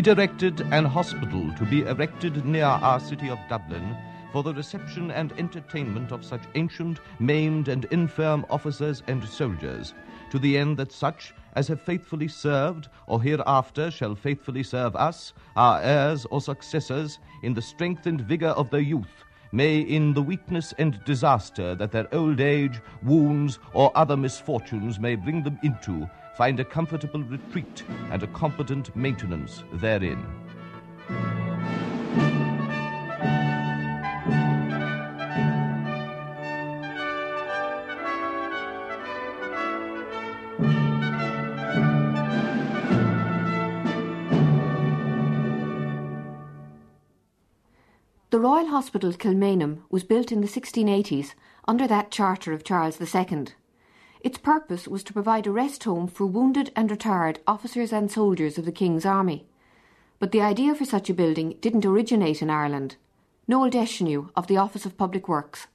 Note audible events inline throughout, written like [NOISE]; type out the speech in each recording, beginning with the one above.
we directed an hospital to be erected near our city of Dublin for the reception and entertainment of such ancient, maimed, and infirm officers and soldiers, to the end that such as have faithfully served, or hereafter shall faithfully serve us, our heirs or successors, in the strength and vigor of their youth, may in the weakness and disaster that their old age, wounds, or other misfortunes may bring them into, find a comfortable retreat and a competent maintenance therein. The Royal Hospital Kilmainham was built in the 1680s under that charter of Charles II. Its purpose was to provide a rest home for wounded and retired officers and soldiers of the King's Army. But the idea for such a building didn't originate in Ireland. Noel Deschanel of the Office of Public Works.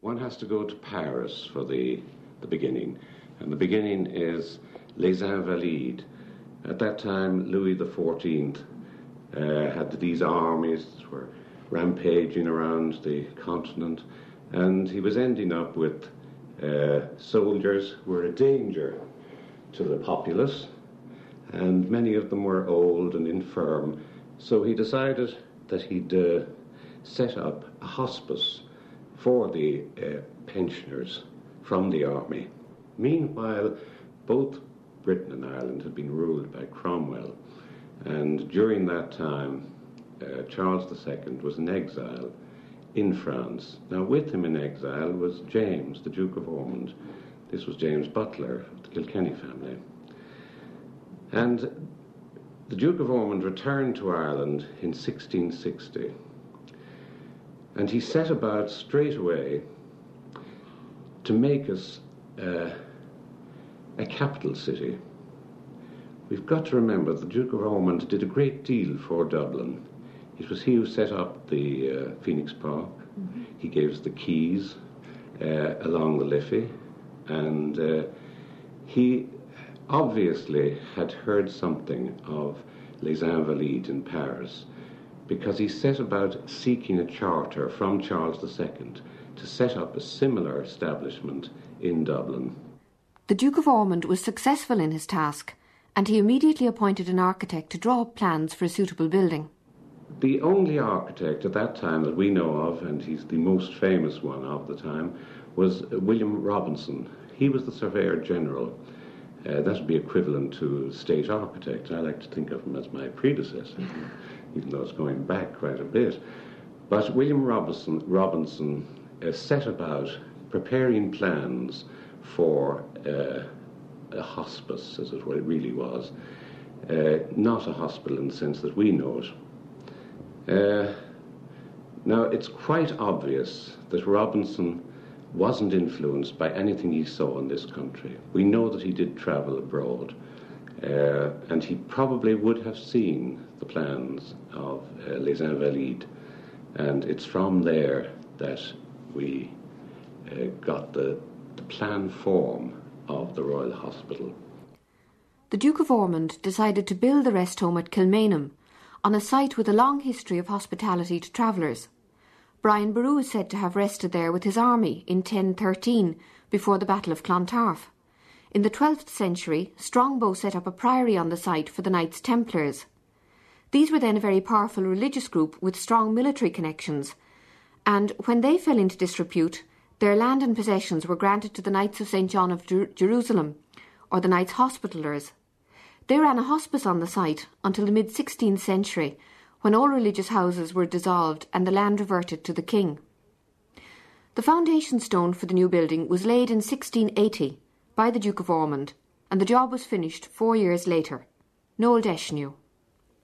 One has to go to Paris for the, the beginning, and the beginning is Les Invalides. At that time, Louis XIV uh, had these armies that were rampaging around the continent, and he was ending up with soldiers were a danger to the populace, and many of them were old and infirm. So he decided that he'd uh, set up a hospice for the uh, pensioners from the army. Meanwhile, both Britain and Ireland had been ruled by Cromwell, and during that time, uh, Charles II was in exile in France. Now, with him in exile was James, the Duke of Ormond. This was James Butler of the Kilkenny family. And the Duke of Ormond returned to Ireland in 1660. And he set about straight away to make us uh, a capital city. We've got to remember the Duke of Ormond did a great deal for Dublin. It was he who set up the uh, Phoenix Park. Mm-hmm. He gave us the quays uh, along the Liffey, and uh, he obviously had heard something of Les Invalides in Paris because he set about seeking a charter from Charles II to set up a similar establishment in Dublin. The Duke of Ormond was successful in his task, and he immediately appointed an architect to draw up plans for a suitable building. The only architect at that time that we know of, and he's the most famous one of the time, was William Robinson. He was the Surveyor General. Uh, that would be equivalent to state architect. I like to think of him as my predecessor, [LAUGHS] even though it's going back quite a bit. But William Robinson, Robinson uh, set about preparing plans for uh, a hospice, as it really was. Uh, not a hospital in the sense that we know it, uh, now, it's quite obvious that Robinson wasn't influenced by anything he saw in this country. We know that he did travel abroad, uh, and he probably would have seen the plans of uh, Les Invalides, and it's from there that we uh, got the, the plan form of the Royal Hospital. The Duke of Ormond decided to build the rest home at Kilmainham on a site with a long history of hospitality to travellers. Brian Boru is said to have rested there with his army in 1013 before the Battle of Clontarf. In the 12th century, Strongbow set up a priory on the site for the Knights Templars. These were then a very powerful religious group with strong military connections, and when they fell into disrepute, their land and possessions were granted to the Knights of St. John of Jer- Jerusalem, or the Knights Hospitallers. They ran a hospice on the site until the mid 16th century, when all religious houses were dissolved and the land reverted to the king. The foundation stone for the new building was laid in 1680 by the Duke of Ormond, and the job was finished four years later. Noel Deschanel.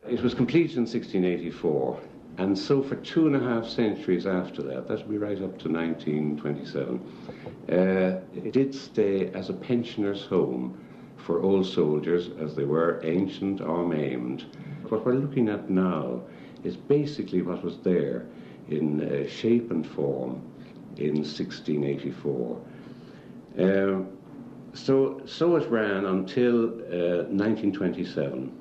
It was completed in 1684, and so for two and a half centuries after that, that would be right up to 1927, uh, it did stay as a pensioner's home for old soldiers as they were ancient or maimed. What we're looking at now is basically what was there in uh, shape and form in 1684. Um, so, so it ran until uh, 1927,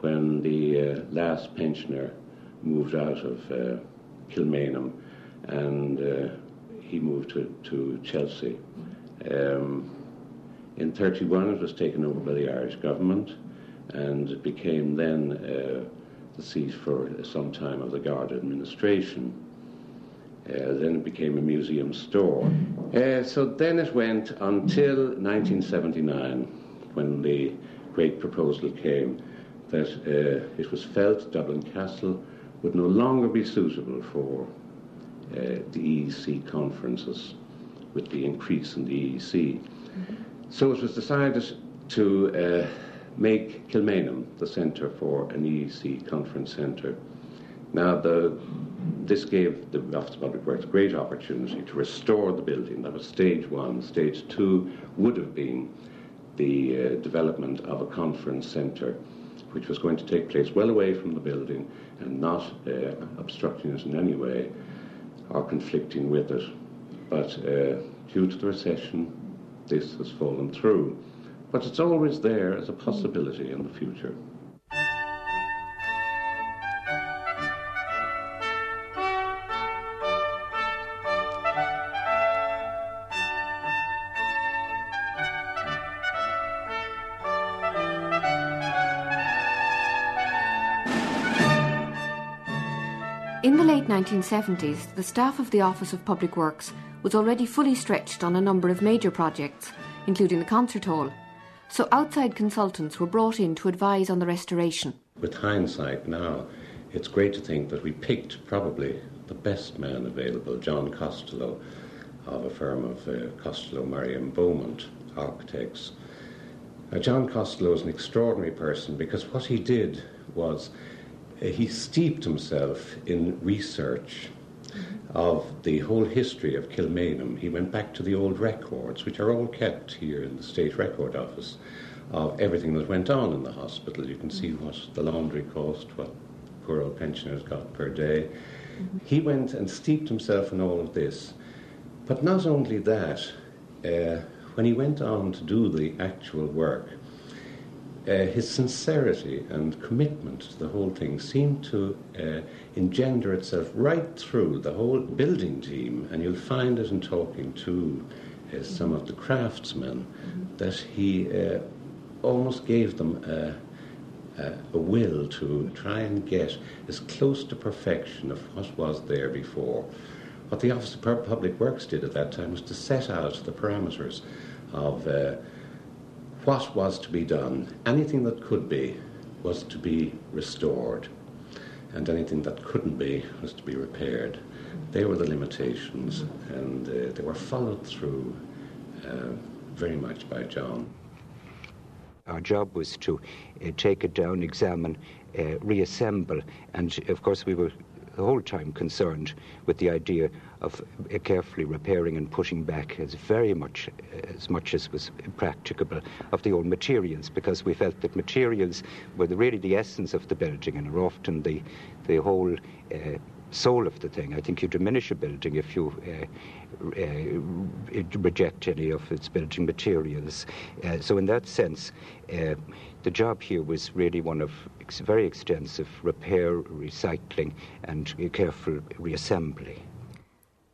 when the uh, last pensioner moved out of uh, Kilmainham and uh, he moved to, to Chelsea. Um, in 31, it was taken over by the Irish government and it became then uh, the seat for some time of the Garda administration. Uh, then it became a museum store. Uh, so then it went until 1979, when the great proposal came that uh, it was felt Dublin Castle would no longer be suitable for uh, the EEC conferences with the increase in the EEC. Mm-hmm. So it was decided to uh, make Kilmainham the centre for an EEC conference centre. Now, the, this gave the Office of Public Works great opportunity to restore the building. That was stage one. Stage two would have been the uh, development of a conference centre, which was going to take place well away from the building and not uh, obstructing it in any way or conflicting with it. But uh, due to the recession, this has fallen through. But it's always there as a possibility in the future. In the late 1970s, the staff of the Office of Public Works was already fully stretched on a number of major projects, including the concert hall, so outside consultants were brought in to advise on the restoration. With hindsight now, it's great to think that we picked probably the best man available, John Costello, of a firm of uh, Costello, Murray and Beaumont architects. Now, John Costello is an extraordinary person because what he did was he steeped himself in research of the whole history of Kilmainham. He went back to the old records, which are all kept here in the State Record Office, of everything that went on in the hospital. You can see what the laundry cost, what poor old pensioners got per day. Mm-hmm. He went and steeped himself in all of this. But not only that, uh, when he went on to do the actual work, uh, his sincerity and commitment to the whole thing seemed to uh, engender itself right through the whole building team, and you'll find it in talking to uh, some of the craftsmen that he uh, almost gave them a, a, a, will to try and get as close to perfection of what was there before. What the Office of Public Works did at that time was to set out the parameters of uh, what was to be done. Anything that could be was to be restored, and anything that couldn't be was to be repaired. They were the limitations, and uh, they were followed through uh, very much by John. Our job was to uh, take it down, examine, uh, reassemble, and of course we were the whole time concerned with the idea of carefully repairing and pushing back as very much as much as was practicable of the old materials because we felt that materials were the, really the essence of the building and are often the the whole uh, soul of the thing. I think you diminish a building if you uh, uh, reject any of its building materials. Uh, so, in that sense, uh, the job here was really one of ex- very extensive repair, recycling, and careful reassembly.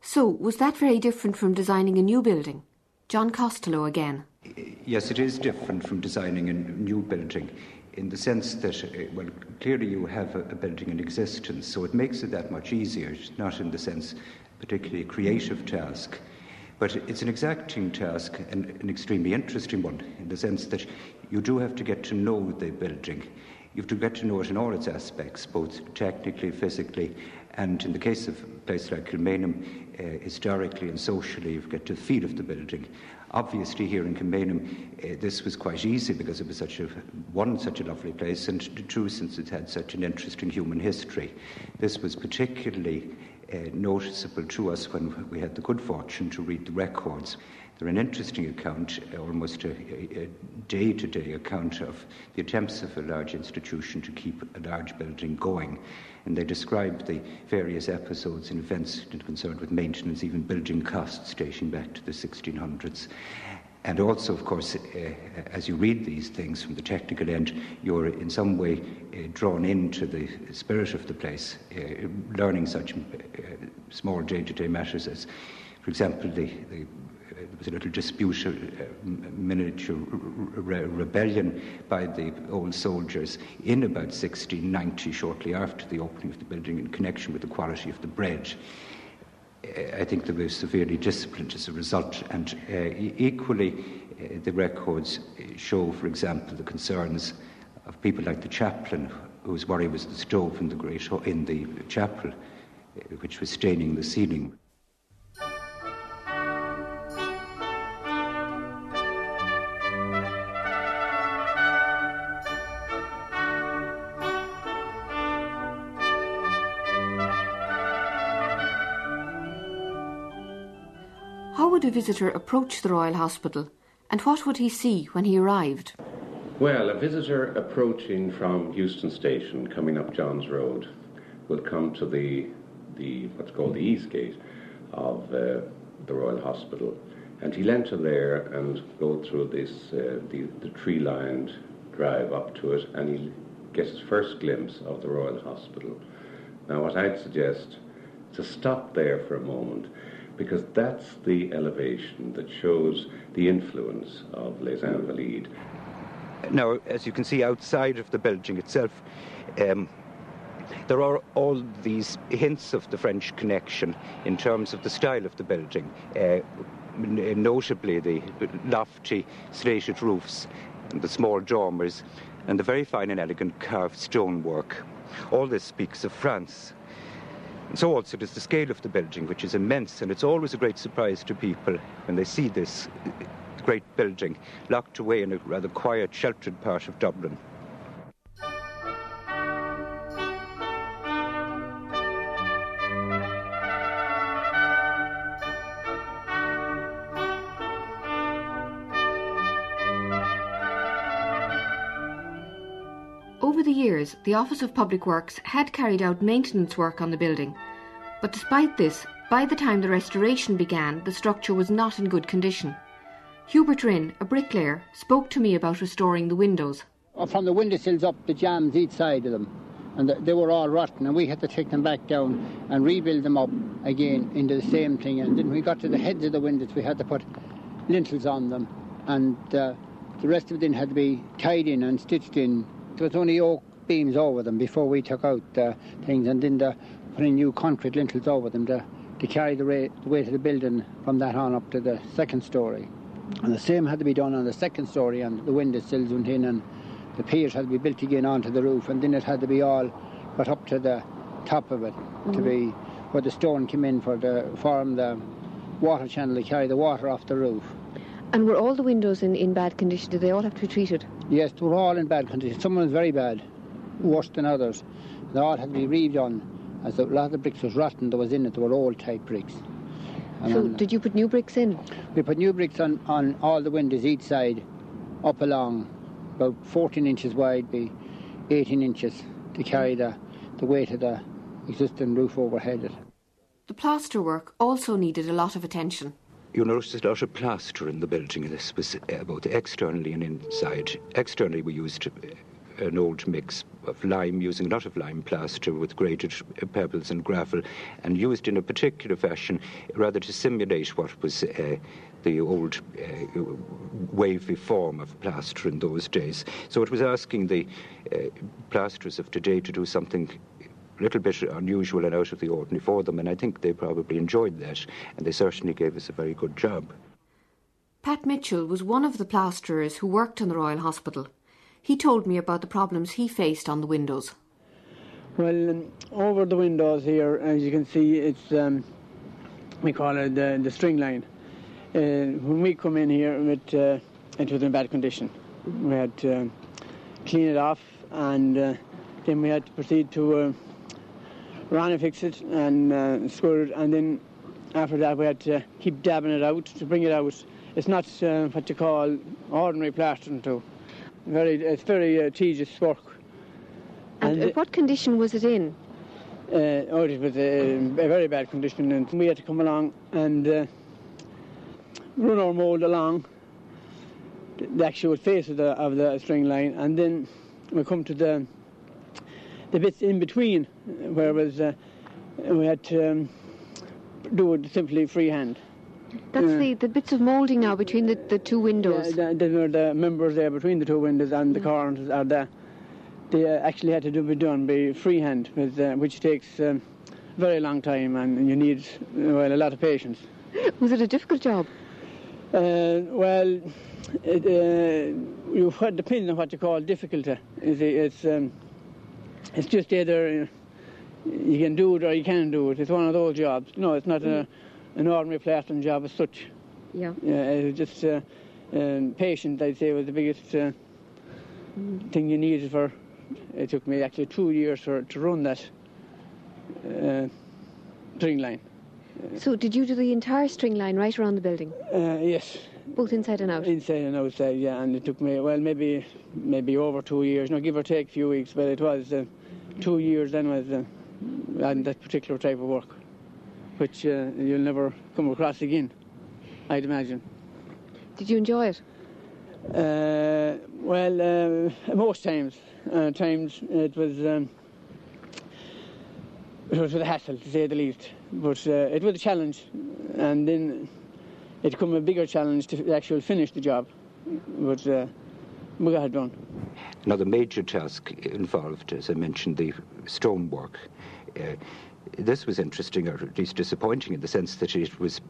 So, was that very different from designing a new building? John Costello again. Yes, it is different from designing a new building in the sense that, uh, well, clearly you have a, building in existence, so it makes it that much easier. Not in the sense particularly a creative task. But it's an exacting task and an extremely interesting one in the sense that you do have to get to know the building. You have to get to know it in all its aspects, both technically, physically, and in the case of a place like Kilmainham, uh, historically and socially, you get to feel of the building. Obviously, here in Kilmainham, uh, this was quite easy because it was such a one such a lovely place, and two, since it had such an interesting human history. This was particularly noticeable to us when we had the good fortune to read the records. They're an interesting account, uh, almost a day to day account of the attempts of a large institution to keep a large building going. And they describe the various episodes and events concerned with maintenance, even building costs dating back to the 1600s. And also, of course, uh, as you read these things from the technical end, you're in some way uh, drawn into the spirit of the place, uh, learning such uh, small day to day matters as, for example, the, the uh, there was a little dispute, a uh, miniature re- rebellion by the old soldiers in about 1690, shortly after the opening of the building, in connection with the quality of the bread. I think they were severely disciplined as a result. And uh, equally, uh, the records show, for example, the concerns of people like the chaplain, whose worry was the stove in the great in the chapel, uh, which was staining the ceiling. A visitor approach the Royal Hospital and what would he see when he arrived? Well, a visitor approaching from Heuston Station, coming up Johns Road, will come to the, the what's called the East Gate of uh, the Royal Hospital. And he'll enter there and go through this, uh, the, the tree-lined drive up to it, and he'll get his first glimpse of the Royal Hospital. Now, what I'd suggest to stop there for a moment because that's the elevation that shows the influence of Les Invalides. Now, as you can see outside of the building itself, um, there are all these hints of the French connection in terms of the style of the building, uh, notably the lofty slated roofs and the small dormers and the very fine and elegant carved stonework. All this speaks of France. And so also there's the scale of the building, which is immense, and it's always a great surprise to people when they see this great building locked away in a rather quiet, sheltered part of Dublin. The Office of Public Works had carried out maintenance work on the building. But despite this, by the time the restoration began, the structure was not in good condition. Hubert Rinn, a bricklayer, spoke to me about restoring the windows. From the windowsills up, the jambs each side of them, and they were all rotten, and we had to take them back down and rebuild them up again into the same thing. And then we got to the heads of the windows, we had to put lintels on them, and uh, the rest of it had to be tied in and stitched in. It was only oak beams over them before we took out uh, things and then the, putting new concrete lintels over them to, to carry the, way, the weight of the building from that on up to the second story. And the same had to be done on the second story and the window sills went in and the piers had to be built again onto the roof and then it had to be all put up to the top of it mm-hmm. to be where the stone came in for the form the water channel to carry the water off the roof. And were all the windows in, in bad condition? Did they all have to be treated? Yes, they were all in bad condition. Some was very bad worse than others. They all had to be redone, as a lot of the bricks was rotten that was in it. They were old type bricks. And so, did you put new bricks in? We put new bricks on, on all the windows each side, up along, about 14 inches wide by 18 inches to carry the, the weight of the existing roof overhead. The plaster work also needed a lot of attention. You noticed a lot of plaster in the building. This was uh, both externally and inside. Externally, we used an old mix of lime, using a lot of lime plaster with grated pebbles and gravel, and used in a particular fashion, rather to simulate what was uh, the old uh, wavy form of plaster in those days. So it was asking the uh, plasterers of today to do something a little bit unusual and out of the ordinary for them, and I think they probably enjoyed that, and they certainly gave us a very good job. Pat Mitchell was one of the plasterers who worked in the Royal Hospital. He told me about the problems he faced on the windows. Well, um, over the windows here, as you can see, it's um, we call it the, the string line. Uh, when we come in here, it, uh, it was in bad condition. We had to um, clean it off, and uh, then we had to proceed to uh, run and fix it and uh, screw it, and then after that we had to keep dabbing it out to bring it out. It's not uh, what you call ordinary plastering to very, it's very uh, tedious work. And, and what condition was it in? Uh, oh, it was a, a, very bad condition, and we had to come along and uh, run our mould along the actual face of the of the string line, and then we come to the the bits in between, where was uh, we had to um, do it simply freehand. That's Yeah. the, the bits of moulding now between the, the two windows. Yeah, the- were the members there between the two windows and the corners are there. They uh, actually had to do, be done by freehand, with, uh, which takes um, very long time and you need well a lot of patience. [LAUGHS] Was it a difficult job? Uh, well, it, uh, you depending on what you call difficulty. You see, It's um, it's just either uh, you can do it or you can't do it. It's one of those jobs. No, it's not a, an ordinary plastering job as such. Yeah. Yeah, it's just uh, um, patience. I'd say was the biggest uh, thing you needed for. It took me actually two years for to run that uh, string line. So did you do the entire string line right around the building, Uh, yes, both inside and out? inside and outside. Yeah, and it took me well maybe maybe over two years. No, give or take a few weeks, but it was uh, two years. Then was uh, on that particular type of work, which uh, you'll never come across again. I'd imagine. Did you enjoy it? Uh, well, uh, most times, uh, times it was um, it was a hassle to say the least, but uh, it was a challenge, and then it became a bigger challenge to actually finish the job. But uh, we got it done. Another major task involved, as I mentioned, the stonework. Uh, this was interesting, or at least disappointing, in the sense that it was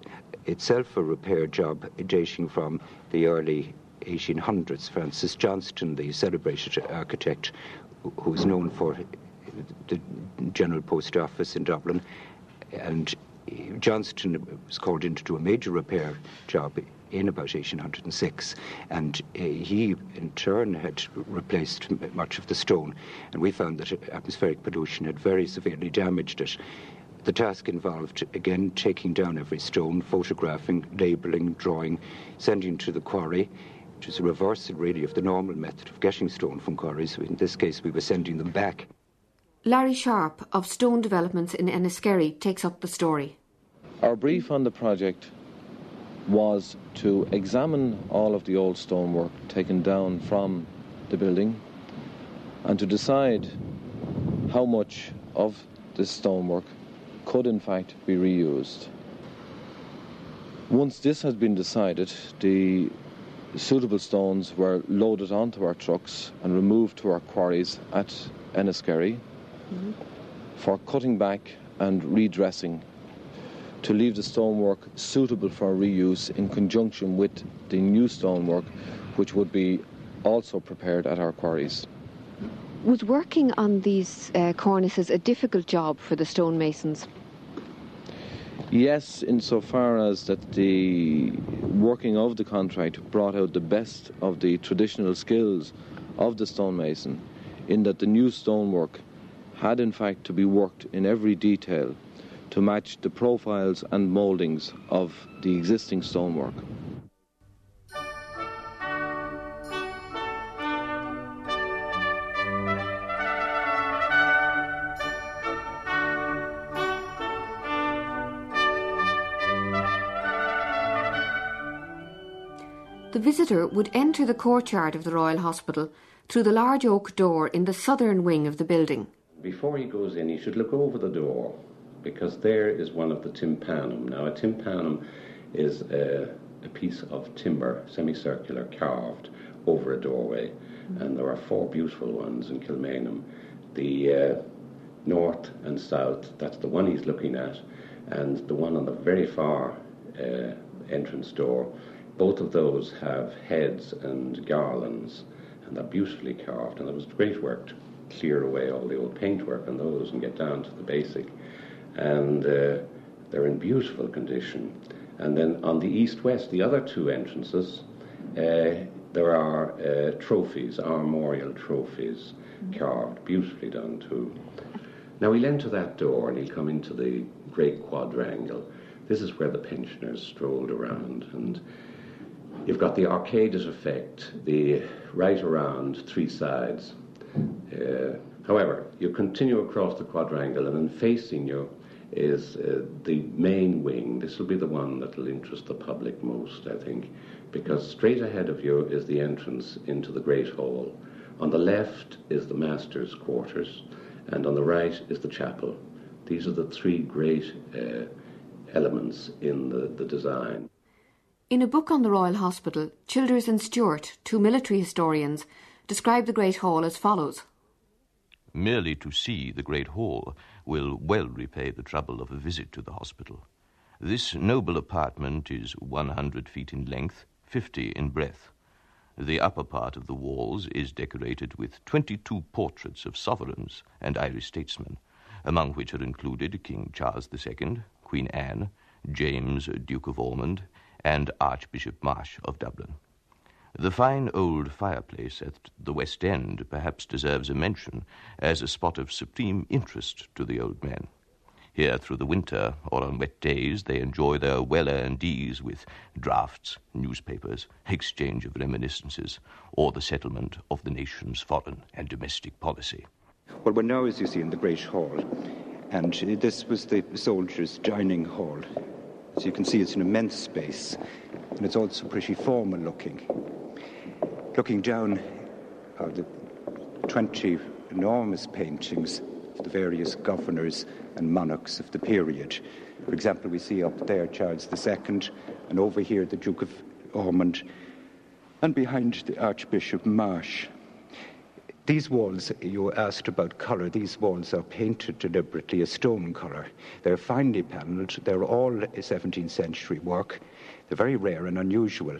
itself a repair job dating from the early 1800s. Francis Johnston, the celebrated architect, who was known for the General Post Office in Dublin, and Johnston was called in to do a major repair job in about 1806, and uh, he in turn had replaced m- much of the stone, and we found that atmospheric pollution had very severely damaged it. The task involved, again, taking down every stone, photographing, labelling, drawing, sending to the quarry, which is a reversal, really, of the normal method of getting stone from quarries. In this case, we were sending them back. Larry Sharp of Stone Developments in Enniskerry takes up the story. Our brief on the project was to examine all of the old stonework taken down from the building and to decide how much of this stonework could in fact be reused. Once this had been decided, the suitable stones were loaded onto our trucks and removed to our quarries at Enniskerry mm-hmm. for cutting back and redressing to leave the stonework suitable for reuse in conjunction with the new stonework, which would be also prepared at our quarries. Was working on these uh, cornices a difficult job for the stonemasons? Yes, insofar as that the working of the contract brought out the best of the traditional skills of the stonemason, in that the new stonework had in fact to be worked in every detail to match the profiles and mouldings of the existing stonework. The visitor would enter the courtyard of the Royal Hospital through the large oak door in the southern wing of the building. Before he goes in, he should look over the door because there is one of the tympanum. Now, a tympanum is a, a piece of timber, semicircular, carved over a doorway, and there are four beautiful ones in Kilmainham. The uh, north and south, that's the one he's looking at, and the one on the very far uh, entrance door. Both of those have heads and garlands, and they're beautifully carved. And there was great work to clear away all the old paintwork on those and get down to the basic. And uh, they're in beautiful condition. And then on the east-west, the other two entrances, uh, there are uh, trophies, armorial trophies, carved, beautifully done too. Now he'll enter that door and he'll come into the great quadrangle. This is where the pensioners strolled around, and you've got the arcaded effect, the right around three sides. Uh, however, you continue across the quadrangle, and then facing you is uh, the main wing. This will be the one that will interest the public most, I think, because straight ahead of you is the entrance into the Great Hall. On the left is the Master's quarters, and on the right is the chapel. These are the three great uh, elements in the, the design. In a book on the Royal Hospital, Childers and Stewart, two military historians, describe the Great Hall as follows. Merely to see the Great Hall will well repay the trouble of a visit to the hospital. This noble apartment is 100 feet in length, 50 in breadth. The upper part of the walls is decorated with 22 portraits of sovereigns and Irish statesmen, among which are included King Charles II, Queen Anne, James, Duke of Ormond, and Archbishop Marsh of Dublin. The fine old fireplace at the West End perhaps deserves a mention as a spot of supreme interest to the old men. Here, through the winter or on wet days, they enjoy their well earned ease with drafts, newspapers, exchange of reminiscences, or the settlement of the nation's foreign and domestic policy. Well, we're now, as you see, in the Great Hall, and this was the soldiers' dining hall. So you can see it's an immense space, and it's also pretty formal looking. Looking down are the 20 enormous paintings of the various governors and monarchs of the period. For example, we see up there Charles II, and over here the Duke of Ormond, and behind the Archbishop Marsh. These walls, you asked about colour, these walls are painted deliberately a stone colour. They're finely panelled, they're all 17th century work. They're very rare and unusual.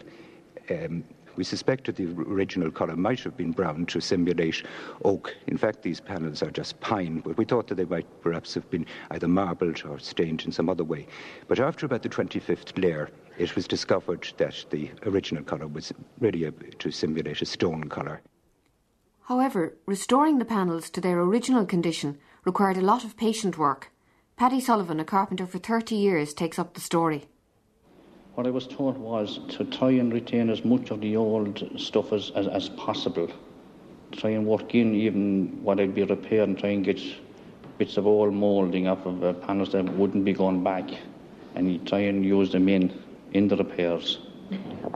Um, we suspected the original colour might have been brown to simulate oak. In fact, these panels are just pine, but we thought that they might perhaps have been either marbled or stained in some other way. But after about the 25th layer, it was discovered that the original colour was really a, to simulate a stone colour. However, restoring the panels to their original condition required a lot of patient work. Paddy Sullivan, a carpenter for 30 years, takes up the story. What I was told was to try and retain as much of the old stuff as, as, as possible. Try and work in even what I'd be repaired and try and get bits of old moulding off of uh, panels that wouldn't be going back and try and use them in, in the repairs.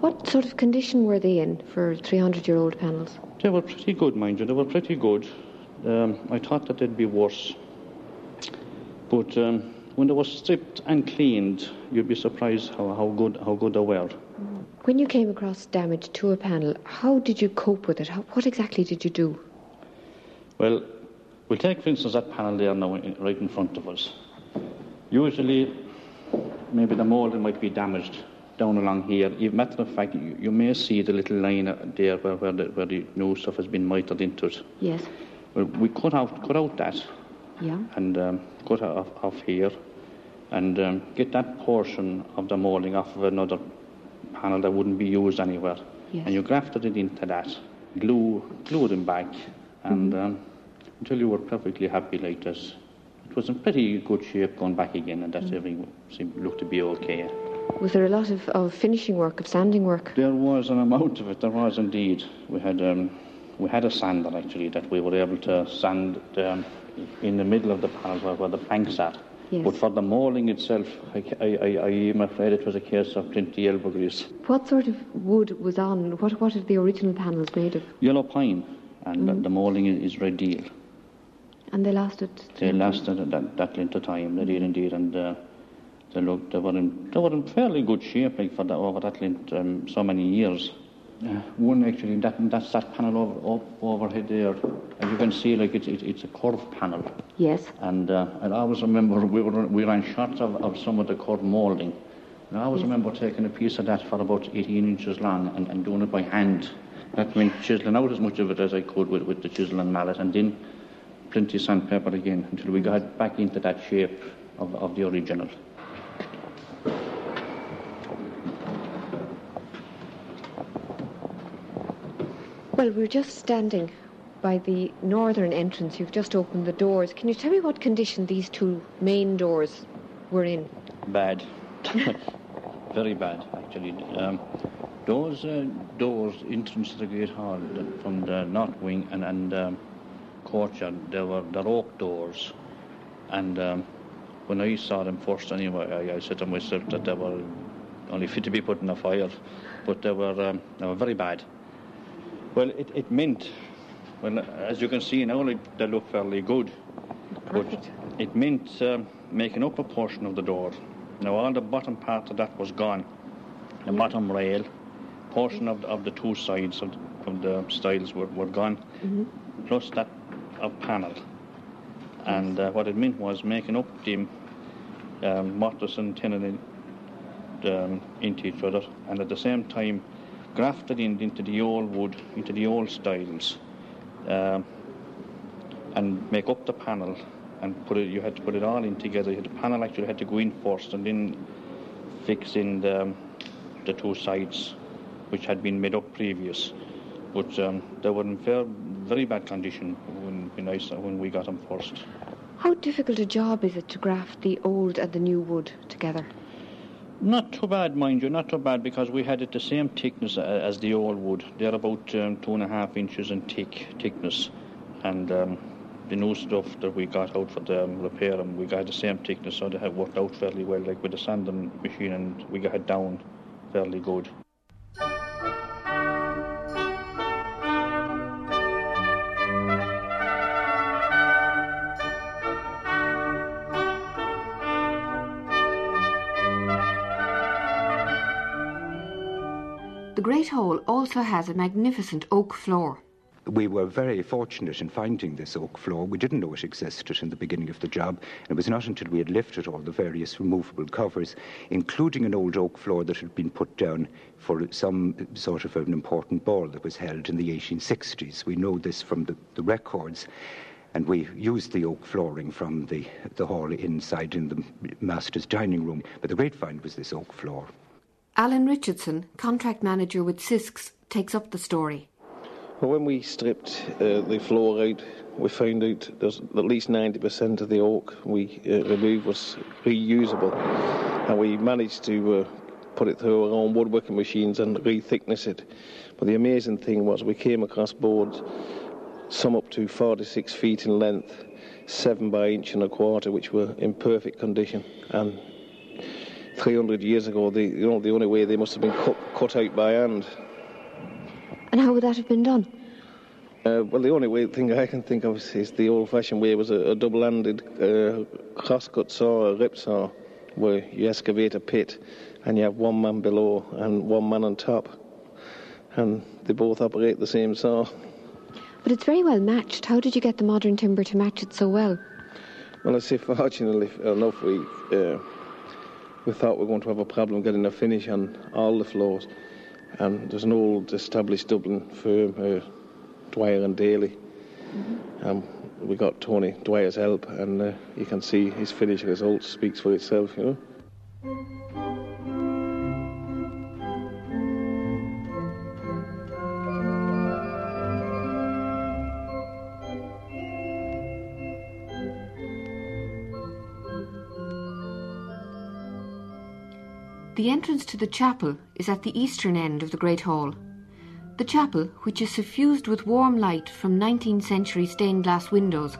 What sort of condition were they in for 300 year old panels? They were pretty good, mind you. They were pretty good. Um, I thought that they'd be worse. But um, when they were stripped and cleaned, you'd be surprised how, how good how good they were. When you came across damage to a panel, how did you cope with it? How, what exactly did you do? Well, we'll take, for instance, that panel there now right in front of us. Usually, maybe the moulding might be damaged down along here. You matter of fact, you, you may see the little line there where, where, the, where the new stuff has been mitered into it. Yes. Well, we cut out cut out that. Yeah. And um, cut off, off here, and um, get that portion of the moulding off of another panel that wouldn't be used anywhere. Yes. And you grafted it into that, glue glue them back, and Mm-hmm. um, until you were perfectly happy like this. It was in pretty good shape going back again, and that Mm-hmm. everything seemed looked to be okay. Was there a lot of, of finishing work, of sanding work? There was an amount of it. There was indeed. We had um, we had a sander actually that we were able to sand um, in the middle of the panel where, where the planks are. Yes. But for the moulding itself, I, I, I, I am afraid it was a case of plenty elbow grease. What sort of wood was on? What What are the original panels made of? Yellow pine, and Mm-hmm. the, the moulding is, is red deal. And they lasted. They lasted that, that length of time. They did indeed, and uh, they looked they were in they were in fairly good shape like for that over that length um, so many years. Uh, one actually that that's that panel over up overhead there. As you can see, like it's it's, it's a curved panel. Yes. And uh, I always remember we were we ran shots of, of some of the curved moulding. And I always remember taking a piece of that for about 18 inches long and, and doing it by hand. That meant chiseling out as much of it as I could with, with the chisel and mallet, and then plenty of sandpaper again until we got back into that shape of, of the original. Well, we're just standing by the northern entrance. You've just opened the doors. Can you tell me what condition these two main doors were in? Bad. [LAUGHS] Very bad, actually. Um, those uh, doors, entrance to the Great Hall from the north wing and, and um, courtyard, they were they're oak doors. And um, when I saw them first anyway, I, I said to myself that they were only fit to be put in a fire, but they were, um, they were very bad. Well, it, it meant, well, as you can see now, they look fairly good. But it meant um, making up a portion of the door. Now, all the bottom part of that was gone. The bottom rail, portion of, of the two sides of, of the stiles were, were gone, Mm-hmm. plus that of panel. And uh, what it meant was making up the um, mortise and tenon um, into each other, and at the same time grafted in into the old wood, into the old stiles, um, and make up the panel. And put it. You had to put it all in together. The panel actually had to go in first, and then fix in the, um, the two sides, which had been made up previous. But um, they were in fair, very bad condition when, when, I, when we got them first. How difficult a job is it to graft the old and the new wood together? Not too bad, mind you, not too bad because we had it the same thickness as the old wood. They're about um, two and a half inches in thick thickness, and um, the new stuff that we got out for the um, repair them, we got the same thickness, so they have worked out fairly well. Like with the sanding machine, and we got it down fairly good. Great Hall also has a magnificent oak floor. We were very fortunate in finding this oak floor. We didn't know it existed in the beginning of the job. And it was not until we had lifted all the various removable covers, including an old oak floor that had been put down for some sort of an important ball that was held in the 1860s. We know this from the, the records. And we used the oak flooring from the, the hall inside in the master's dining room. But the great find was this oak floor. Alan Richardson, contract manager with Sisks, takes up the story. Well, when we stripped uh, the floor out, we found out there's at least 90% of the oak we uh, removed was reusable. And we managed to uh, put it through our own woodworking machines and re-thickness it. But the amazing thing was we came across boards, some up to 46 feet in length, 7 by inch and a quarter, which were in perfect condition. And 300 years ago, the, you know, the only way they must have been cut, cut out by hand. And how would that have been done? Uh, well, the only way thing I can think of is, the old-fashioned way was a, a double-handed uh, crosscut saw, a rip saw, where you excavate a pit and you have one man below and one man on top, and they both operate the same saw. But it's very well matched. How did you get the modern timber to match it so well? Well, I say [LAUGHS] fortunately enough, we uh, we thought we were going to have a problem getting a finish on all the floors, and there's an old established Dublin firm, uh, Dwyer and Daly. Um, we got Tony Dwyer's help, and uh, you can see his finish result speaks for itself, you know. Entrance to the chapel is at the eastern end of the Great Hall. The chapel, which is suffused with warm light from 19th century stained glass windows,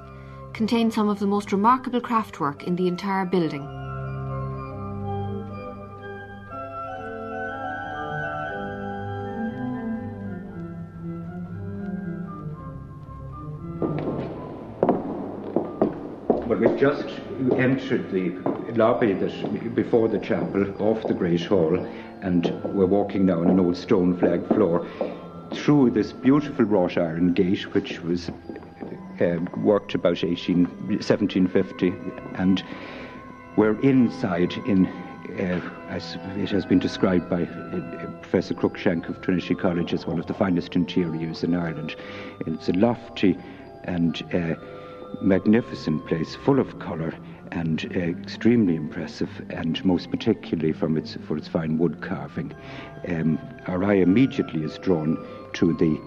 contains some of the most remarkable craftwork in the entire building. But we've just entered the lobby that before the chapel, off the Great Hall, and we're walking now on an old stone flag floor through this beautiful wrought iron gate, which was uh, worked about 18, 1750, and we're inside in, uh, as it has been described by uh, Professor Crookshank of Trinity College as one of the finest interiors in Ireland. It's a lofty and uh, magnificent place, full of colour and extremely impressive, and most particularly from its for its fine wood carving. Um, our eye immediately is drawn to the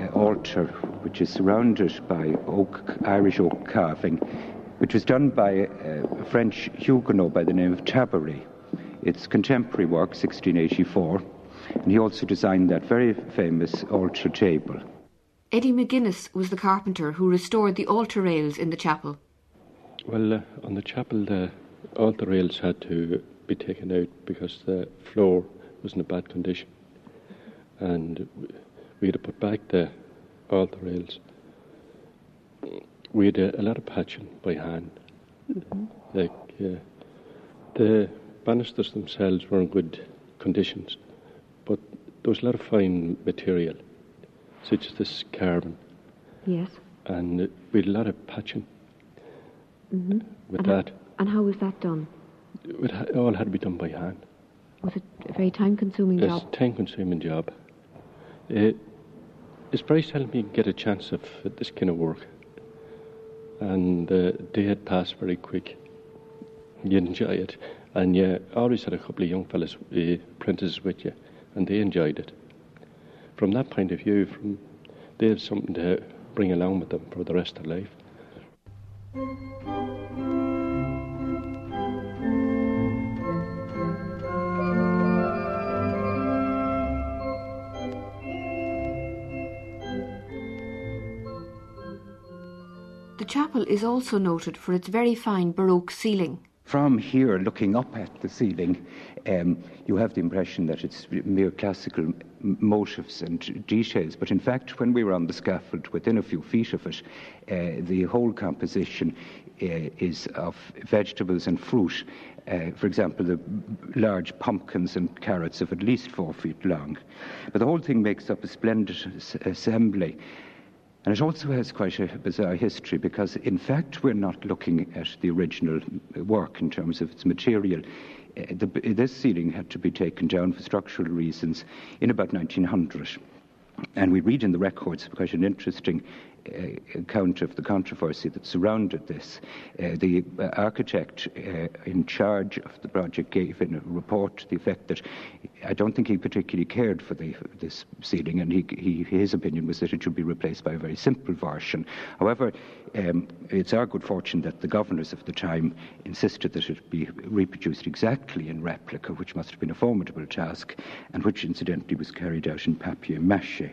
uh, altar, which is surrounded by oak, Irish oak carving, which was done by uh, a French Huguenot by the name of Tabary. It's contemporary work, 1684, and he also designed that very famous altar table. Eddie McGuinness was the carpenter who restored the altar rails in the chapel. Well, uh, on the chapel, the all the rails had to be taken out because the floor was in a bad condition. And we had to put back the all the rails. We had a, a lot of patching by hand. Mm-hmm. Like uh, the banisters themselves were in good conditions, but there was a lot of fine material, such as this carbon. Yes. And we had a lot of patching mm-hmm. with and that. How, and how was that done? It ha- all had to be done by hand. Was it a very time-consuming job? It's a time-consuming job. It, it's very seldom you get a chance of this kind of work. And the uh, day had passed very quick. You enjoy it. And you always had a couple of young fellas, uh, apprentices with you, and they enjoyed it. From that point of view, from they have something to bring along with them for the rest of life. Chapel is also noted for its very fine Baroque ceiling. From here, looking up at the ceiling, um, you have the impression that it's mere classical motifs and details. But in fact, when we were on the scaffold, within a few feet of it, uh, the whole composition uh, is of vegetables and fruit. Uh, for example, the large pumpkins and carrots of at least four feet long. But the whole thing makes up a splendid assembly. And it also has quite a bizarre history because, in fact, we're not looking at the original work in terms of its material. Uh, the, this ceiling had to be taken down for structural reasons in about 1900. And we read in the records quite an interesting account of the controversy that surrounded this. Uh, the uh, architect uh, in charge of the project gave in a report to the effect that I don't think he particularly cared for the, this ceiling, and he, he, his opinion was that it should be replaced by a very simple version. However, um, it's our good fortune that the governors of the time insisted that it be reproduced exactly in replica, which must have been a formidable task, and which incidentally was carried out in papier mache.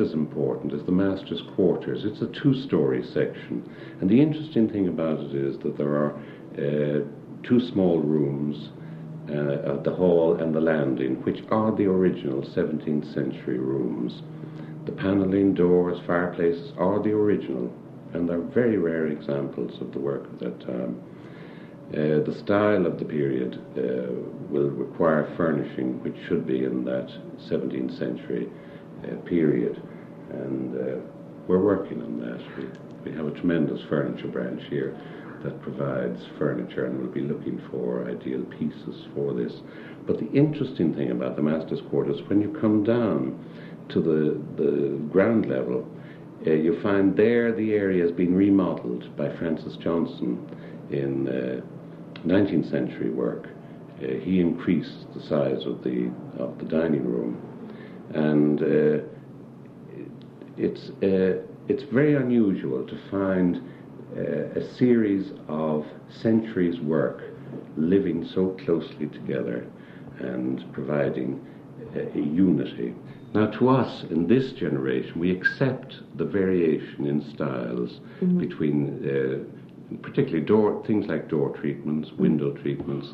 As important as the master's quarters. It's a two-story section, and the interesting thing about it is that there are uh, two small rooms uh, the hall and the landing, which are the original 17th century rooms. The panelling, doors, fireplaces are the original, and they're very rare examples of the work of that time. Uh, the style of the period uh, will require furnishing which should be in that 17th century period, and uh, we're working on that. We, we have a tremendous furniture branch here that provides furniture, and we'll be looking for ideal pieces for this. But the interesting thing about the master's quarters, when you come down to the, the ground level, uh, you find there the area has been remodeled by Francis Johnston in uh, 19th century work. Uh, he increased the size of the of the dining room and uh, it's uh, it's very unusual to find uh, a series of centuries' work living so closely together and providing a unity. Now, to us in this generation, we accept the variation in styles mm-hmm. between, uh, particularly door things like door treatments, window treatments,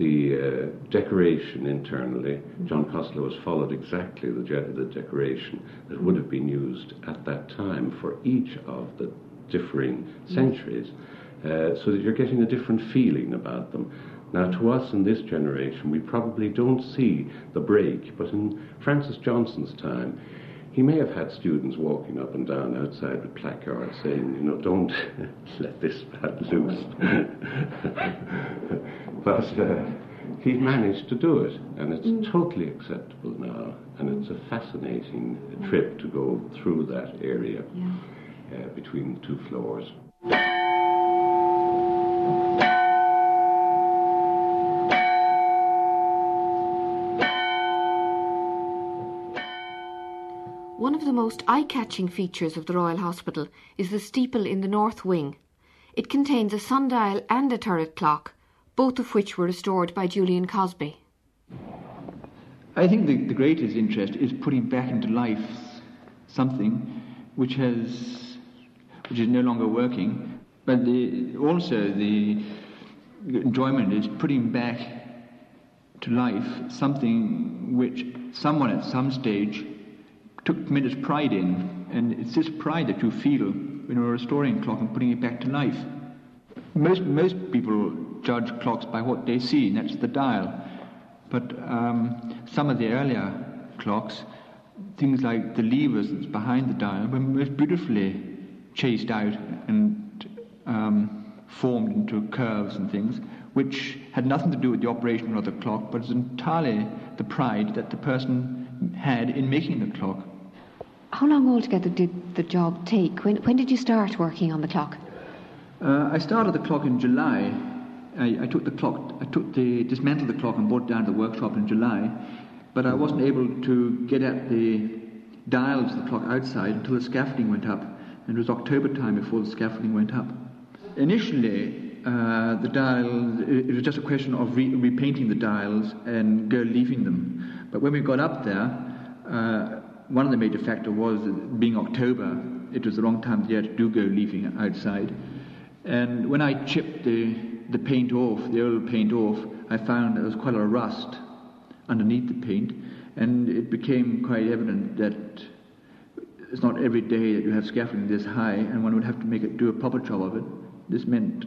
the uh, decoration internally, John Costello has followed exactly the, the decoration that would have been used at that time for each of the differing centuries, uh, so that you're getting a different feeling about them. Now, to us in this generation, we probably don't see the break, but in Francis Johnston's time, he may have had students walking up and down outside with placards saying, you know, don't [LAUGHS] let this bat loose. [LAUGHS] but uh, he managed to do it, and it's mm. totally acceptable now, and it's a fascinating trip to go through that area yeah. uh, between the two floors. One of the most eye-catching features of the Royal Hospital is the steeple in the north wing. It contains a sundial and a turret clock, both of which were restored by Julian Cosby. I think the, the greatest interest is putting back into life something which has which is no longer working, but the, also the enjoyment is putting back to life something which someone at some stage took tremendous pride in, and it's this pride that you feel when you're restoring a clock and putting it back to life. Most most people judge clocks by what they see, and that's the dial. But um, some of the earlier clocks, things like the levers that's behind the dial, were most beautifully chased out and um, formed into curves and things, which had nothing to do with the operation of the clock, but was entirely the pride that the person had in making the clock. How long altogether did the job take? When, when did you start working on the clock? Uh, I started the clock in July I, I, took the clock, I took the dismantled the clock and brought it down to the workshop in July, but I wasn't able to get at the dials of the clock outside until the scaffolding went up, and it was October time before the scaffolding went up. Initially, uh, the dials, it, was just a question of re- repainting the dials and gold leafing them. But when we got up there, uh, one of the major factors was being October, it was the wrong time of year to do gold leafing outside. And when I chipped the the paint off, the old paint off, I found there was quite a lot of rust underneath the paint, and it became quite evident that it's not every day that you have scaffolding this high, and one would have to make it do a proper job of it. This meant.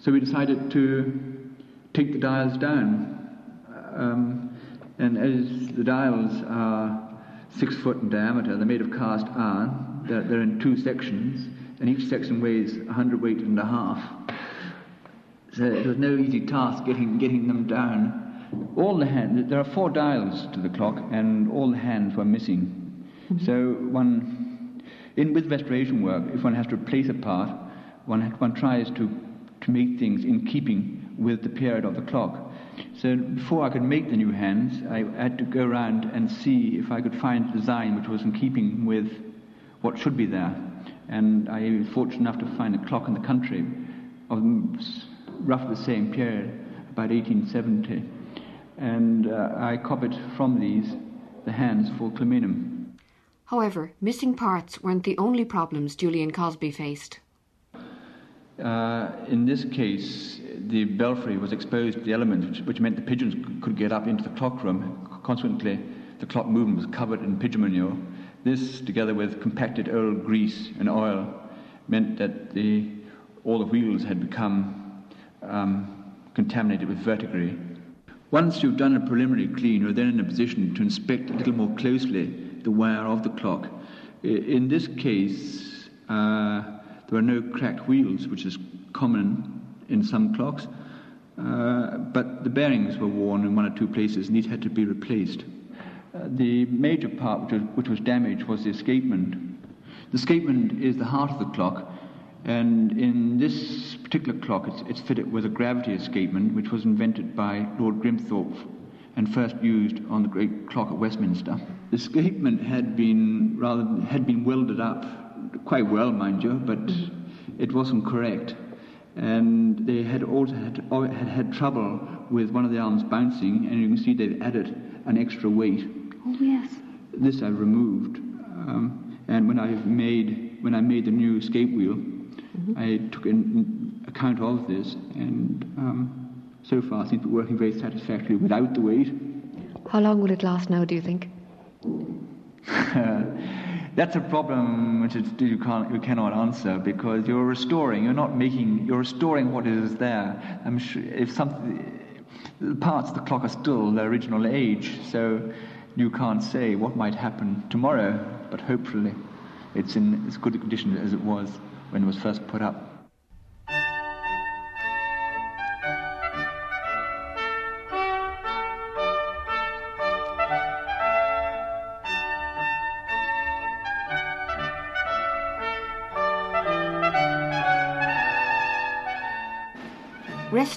So we decided to take the dials down. Um, and as the dials are six foot in diameter, they're made of cast iron, they're, they're in two sections, and each section weighs 100 weight and a half. So it was no easy task getting, getting them down. All the hands, there are four dials to the clock, and all the hands were missing. Mm-hmm. So one, in with restoration work, if one has to replace a part, one, one tries to, to make things in keeping with the period of the clock. So before I could make the new hands, I had to go around and see if I could find a design which was in keeping with what should be there. And I was fortunate enough to find a clock in the country of roughly the same period, about 1870. And uh, I copied from these the hands for Kilmainham. However, missing parts weren't the only problems Julian Cosby faced. Uh, in this case, the belfry was exposed to the elements, which, which, meant the pigeons could get up into the clock room. Consequently, the clock movement was covered in pigeon manure. This, together with compacted old grease and oil, meant that the, all the wheels had become um, contaminated with verdigris. Once you've done a preliminary clean, you're then in a position to inspect a little more closely the wear of the clock. In this case, uh, there are no cracked wheels, which is common in some clocks, uh, but the bearings were worn in one or two places and these had to be replaced. Uh, the major part which was, which was damaged was the escapement. The escapement is the heart of the clock, and in this particular clock, it's, it's, fitted with a gravity escapement, which was invented by Lord Grimthorpe and first used on the great clock at Westminster. The escapement had been rather had been welded up quite well, mind you, but it wasn't correct. And they had also had, had had trouble with one of the arms bouncing, and you can see they've added an extra weight. Oh yes. This I removed, um, and when I made when I made the new escape wheel, Mm-hmm. I took in account of this, and um, so far seems to be working very satisfactorily without the weight. How long will it last now, do you think? [LAUGHS] That's a problem which you, can't, you cannot answer because you're restoring, you're not making, you're restoring what is there. I'm sure if something, the parts of the clock are still their original age, so you can't say what might happen tomorrow, but hopefully it's in as good a condition as it was when it was first put up.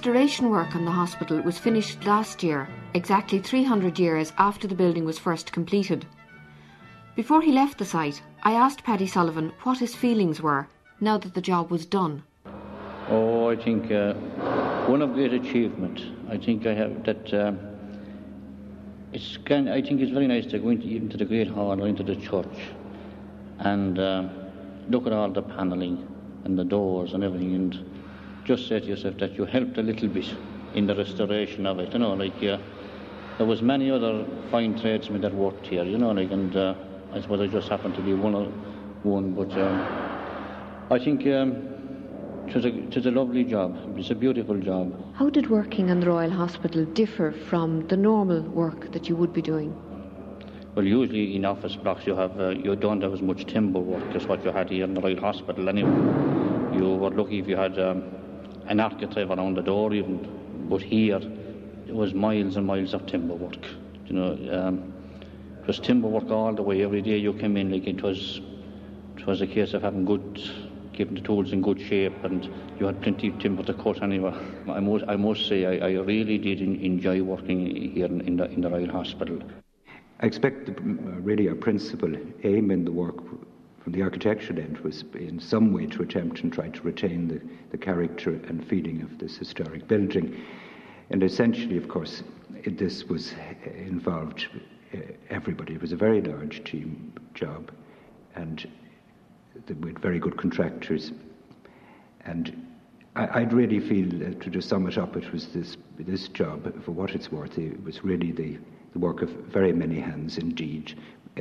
Restoration work on the hospital was finished last year, exactly 300 years after the building was first completed. Before he left the site, I asked Paddy Sullivan what his feelings were now that the job was done. Oh, I think uh, one of great achievement. I think I have that. Uh, it's kind. I think it's very nice to go into, the great hall or into the church, and uh, look at all the panelling and the doors and everything, and just say to yourself that you helped a little bit in the restoration of it. You know, like uh, there was many other fine tradesmen that worked here. You know, like and uh, I suppose I just happened to be one of one, but um, I think. Um, it was, a, it was a lovely job. It was a beautiful job. How did working in the Royal Hospital differ from the normal work that you would be doing? Well, usually in office blocks you have uh, you don't have as much timber work as what you had here in the Royal Hospital. Anyway, you were lucky if you had um, an architrave around the door, even. But here, it was miles and miles of timber work. You know, um, it was timber work all the way. Every day you came in, like it was, it was a case of having good keeping the tools in good shape, and you had plenty of timber to cut anyway. I must, I must say, I, I really did enjoy working here in, in, the, in the Royal Hospital. I expect uh, really our principal aim in the work from the architectural end was in some way to attempt and try to retain the, the character and feeling of this historic building. And essentially, of course, it, this was uh, involved uh, everybody. It was a very large team job, and we had very good contractors. And I, would really feel, uh, to just sum it up, it was this, this job, for what it's worth, it was really the, the work of very many hands indeed,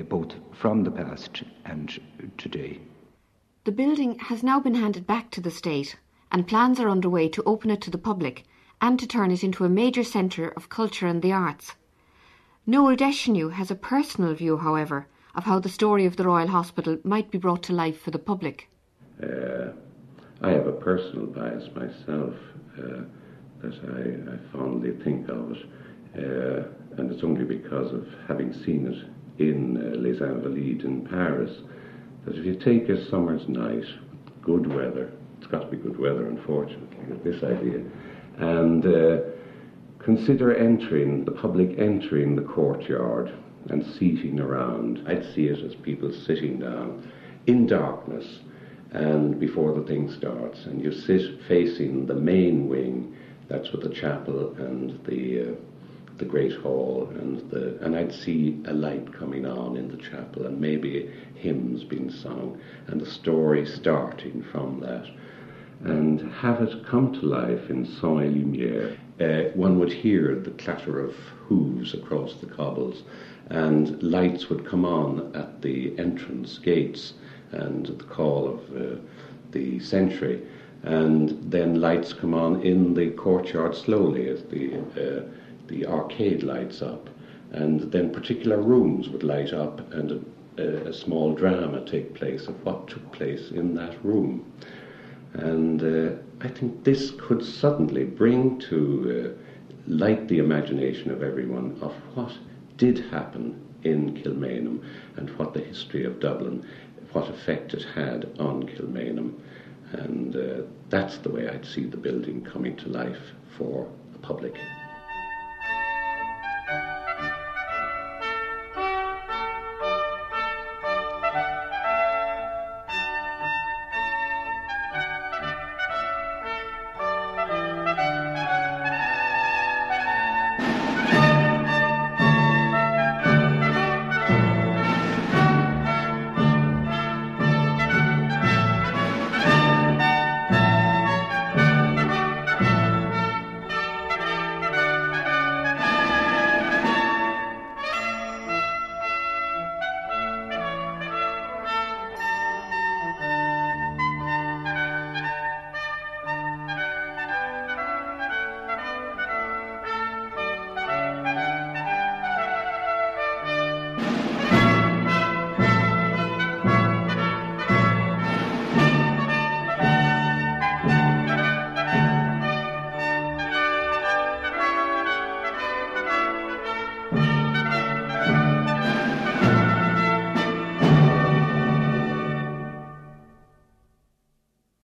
both from the past and today. The building has now been handed back to the state, and plans are underway to open it to the public and to turn it into a major centre of culture and the arts. Noel Deschenu has a personal view, however, of how the story of the Royal Hospital might be brought to life for the public? Uh, I have a personal bias myself uh, that I, I, fondly think of it, uh, and it's only because of having seen it in uh, Les Invalides in Paris that if you take a summer's night, good weather, it's got to be good weather, unfortunately, with this idea, and uh, consider entering, the public entering the courtyard and seating around. I'd see it as people sitting down in darkness and before the thing starts, and you sit facing the main wing. That's with the chapel and the uh, the great hall, and the and I'd see a light coming on in the chapel, and maybe hymns being sung, and the story starting from that, and have it come to life in Son et Lumière. Uh, one would hear the clatter of hooves across the cobbles, and lights would come on at the entrance gates and the call of uh, the sentry, and then lights come on in the courtyard slowly as the uh, the arcade lights up, and then particular rooms would light up, and a, a small drama take place of what took place in that room, and uh, I think this could suddenly bring to uh, light the imagination of everyone of what did happen in Kilmainham and what the history of Dublin, what effect it had on Kilmainham. And uh, that's the way I'd see the building coming to life for the public.